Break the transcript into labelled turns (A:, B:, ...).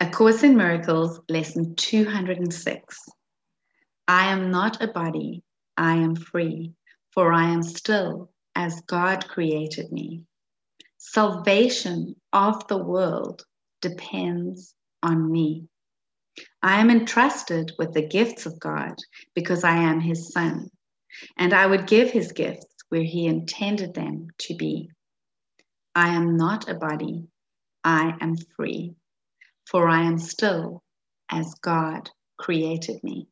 A: A Course in Miracles, Lesson 206. I am not a body, I am free, for I am still as God created me. Salvation of the world depends on me. I am entrusted with the gifts of God because I am his son, and I would give his gifts where he intended them to be. I am not a body, I am free, for I am still as God created me.